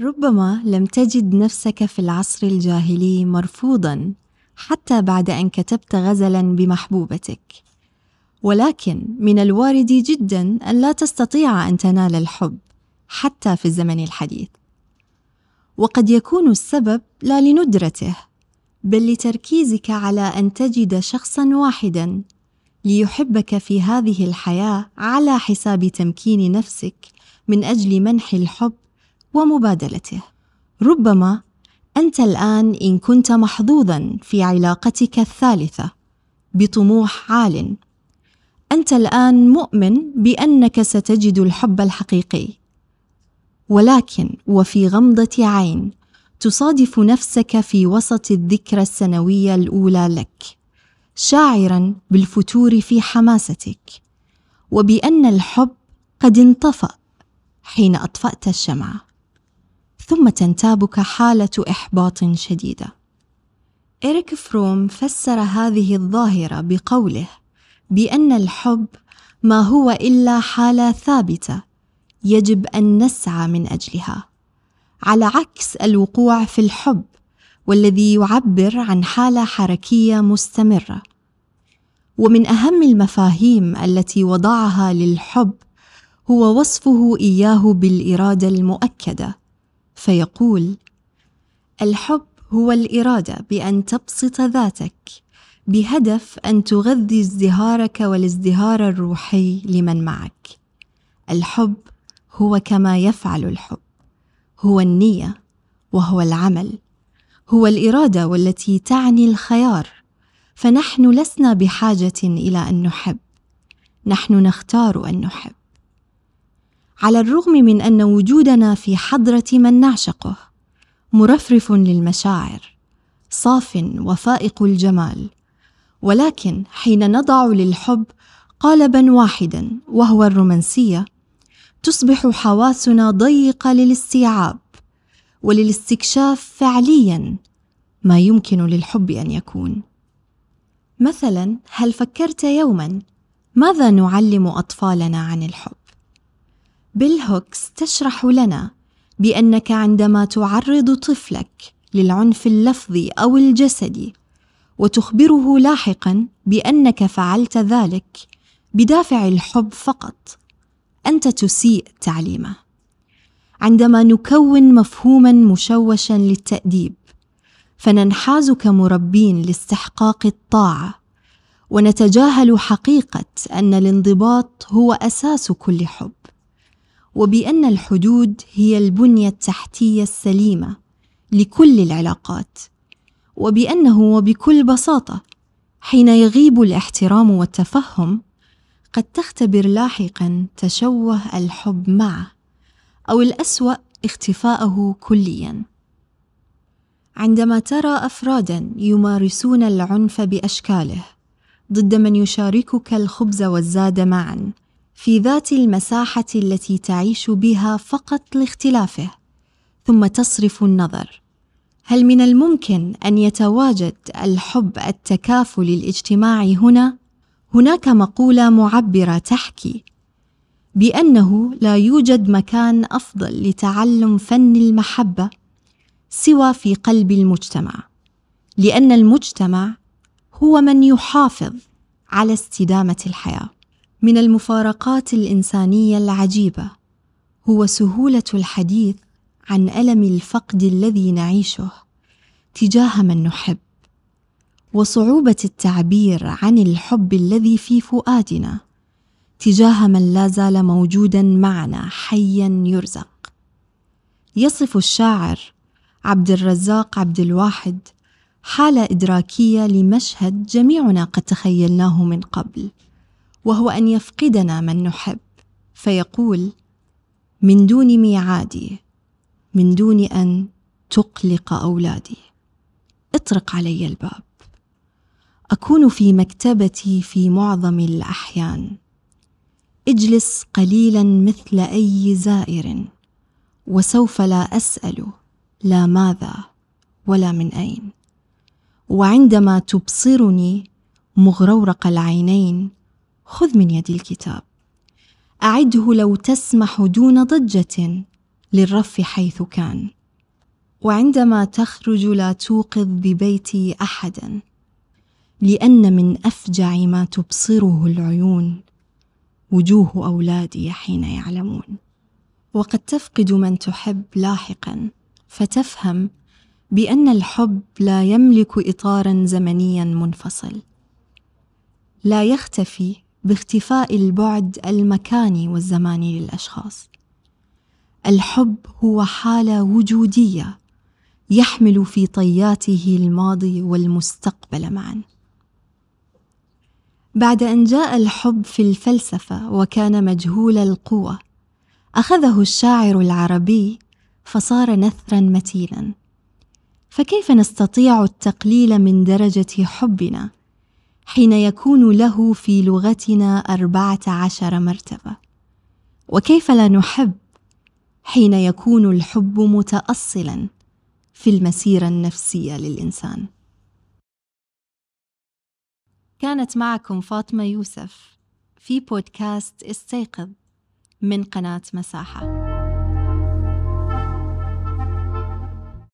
ربما لم تجد نفسك في العصر الجاهلي مرفوضا حتى بعد أن كتبت غزلا بمحبوبتك. ولكن من الوارد جدا أن لا تستطيع أن تنال الحب حتى في الزمن الحديث. وقد يكون السبب لا لندرته بل لتركيزك على أن تجد شخصا واحدا ليحبك في هذه الحياة على حساب تمكين نفسك من أجل منح الحب ومبادلته. ربما أنت الآن إن كنت محظوظا في علاقتك الثالثة بطموح عال. أنت الآن مؤمن بأنك ستجد الحب الحقيقي. ولكن وفي غمضة عين تصادف نفسك في وسط الذكرى السنوية الأولى لك شاعرا بالفتور في حماستك وبأن الحب قد انطفأ حين أطفأت الشمعة. ثم تنتابك حالة إحباط شديدة. إريك فروم فسر هذه الظاهرة بقوله بأن الحب ما هو إلا حالة ثابتة يجب أن نسعى من أجلها على عكس الوقوع في الحب والذي يعبر عن حالة حركية مستمرة. ومن أهم المفاهيم التي وضعها للحب هو وصفه إياه بالإرادة المؤكدة فيقول الحب هو الإرادة بأن تبسط ذاتك بهدف أن تغذي ازدهارك والازدهار الروحي لمن معك. الحب هو كما يفعل الحب هو النية وهو العمل هو الإرادة والتي تعني الخيار. فنحن لسنا بحاجة إلى أن نحب نحن نختار أن نحب. على الرغم من أن وجودنا في حضرة من نعشقه مرفرف للمشاعر صاف وفائق الجمال. ولكن حين نضع للحب قالبا واحدا وهو الرومانسية تصبح حواسنا ضيقة للاستيعاب وللاستكشاف فعليا ما يمكن للحب أن يكون. مثلا هل فكرت يوما ماذا نعلم أطفالنا عن الحب؟ بيل هوكس تشرح لنا بأنك عندما تعرض طفلك للعنف اللفظي أو الجسدي وتخبره لاحقا بأنك فعلت ذلك بدافع الحب فقط أنت تسيء تعليمه. عندما نكون مفهوما مشوشا للتأديب فننحاز كمربين لاستحقاق الطاعة ونتجاهل حقيقة أن الانضباط هو أساس كل حب. وبأن الحدود هي البنية التحتية السليمة لكل العلاقات وبأنه وبكل بساطة حين يغيب الاحترام والتفهم قد تختبر لاحقا تشوه الحب معه أو الأسوأ اختفاءه كليا. عندما ترى افرادا يمارسون العنف بأشكاله ضد من يشاركك الخبز والزاد معا في ذات المساحة التي تعيش بها فقط لاختلافه ثم تصرف النظر. هل من الممكن أن يتواجد الحب التكافلي الاجتماعي هنا؟ هناك مقولة معبرة تحكي بأنه لا يوجد مكان أفضل لتعلم فن المحبة سوى في قلب المجتمع لأن المجتمع هو من يحافظ على استدامة الحياة. من المفارقات الإنسانية العجيبة هو سهولة الحديث عن ألم الفقد الذي نعيشه تجاه من نحب وصعوبة التعبير عن الحب الذي في فؤادنا تجاه من لا زال موجودا معنا حيا يرزق. يصف الشاعر عبد الرزاق عبد الواحد حالة إدراكية لمشهد جميعنا قد تخيلناه من قبل. وهو أن يفقدنا من نحب. فيقول من دون ميعادي من دون أن تقلق أولادي. اطرق علي الباب. أكون في مكتبتي في معظم الأحيان. اجلس قليلا مثل أي زائر وسوف لا أسأل لا ماذا ولا من أين. وعندما تبصرني مغرورق العينين خذ من يدي الكتاب. أعده لو تسمح دون ضجة للرف حيث كان. وعندما تخرج لا توقظ ببيتي أحدا لأن من أفجع ما تبصره العيون. وجوه أولادي حين يعلمون. وقد تفقد من تحب لاحقا. فتفهم بأن الحب لا يملك اطارا زمنيا منفصل. لا يختفي باختفاء البعد المكاني والزماني للأشخاص. الحب هو حالة وجودية يحمل في طياته الماضي والمستقبل معا. بعد أن جاء الحب في الفلسفة وكان مجهول القوة أخذه الشاعر العربي فصار نثرا متينا. فكيف نستطيع التقليل من درجة حبنا؟ حين يكون له في لغتنا أربعة عشر مرتبة. وكيف لا نحب حين يكون الحب متاصلا في المسيرة النفسية للإنسان؟ كانت معكم فاطمة يوسف في بودكاست استيقظ من قناة مساحة.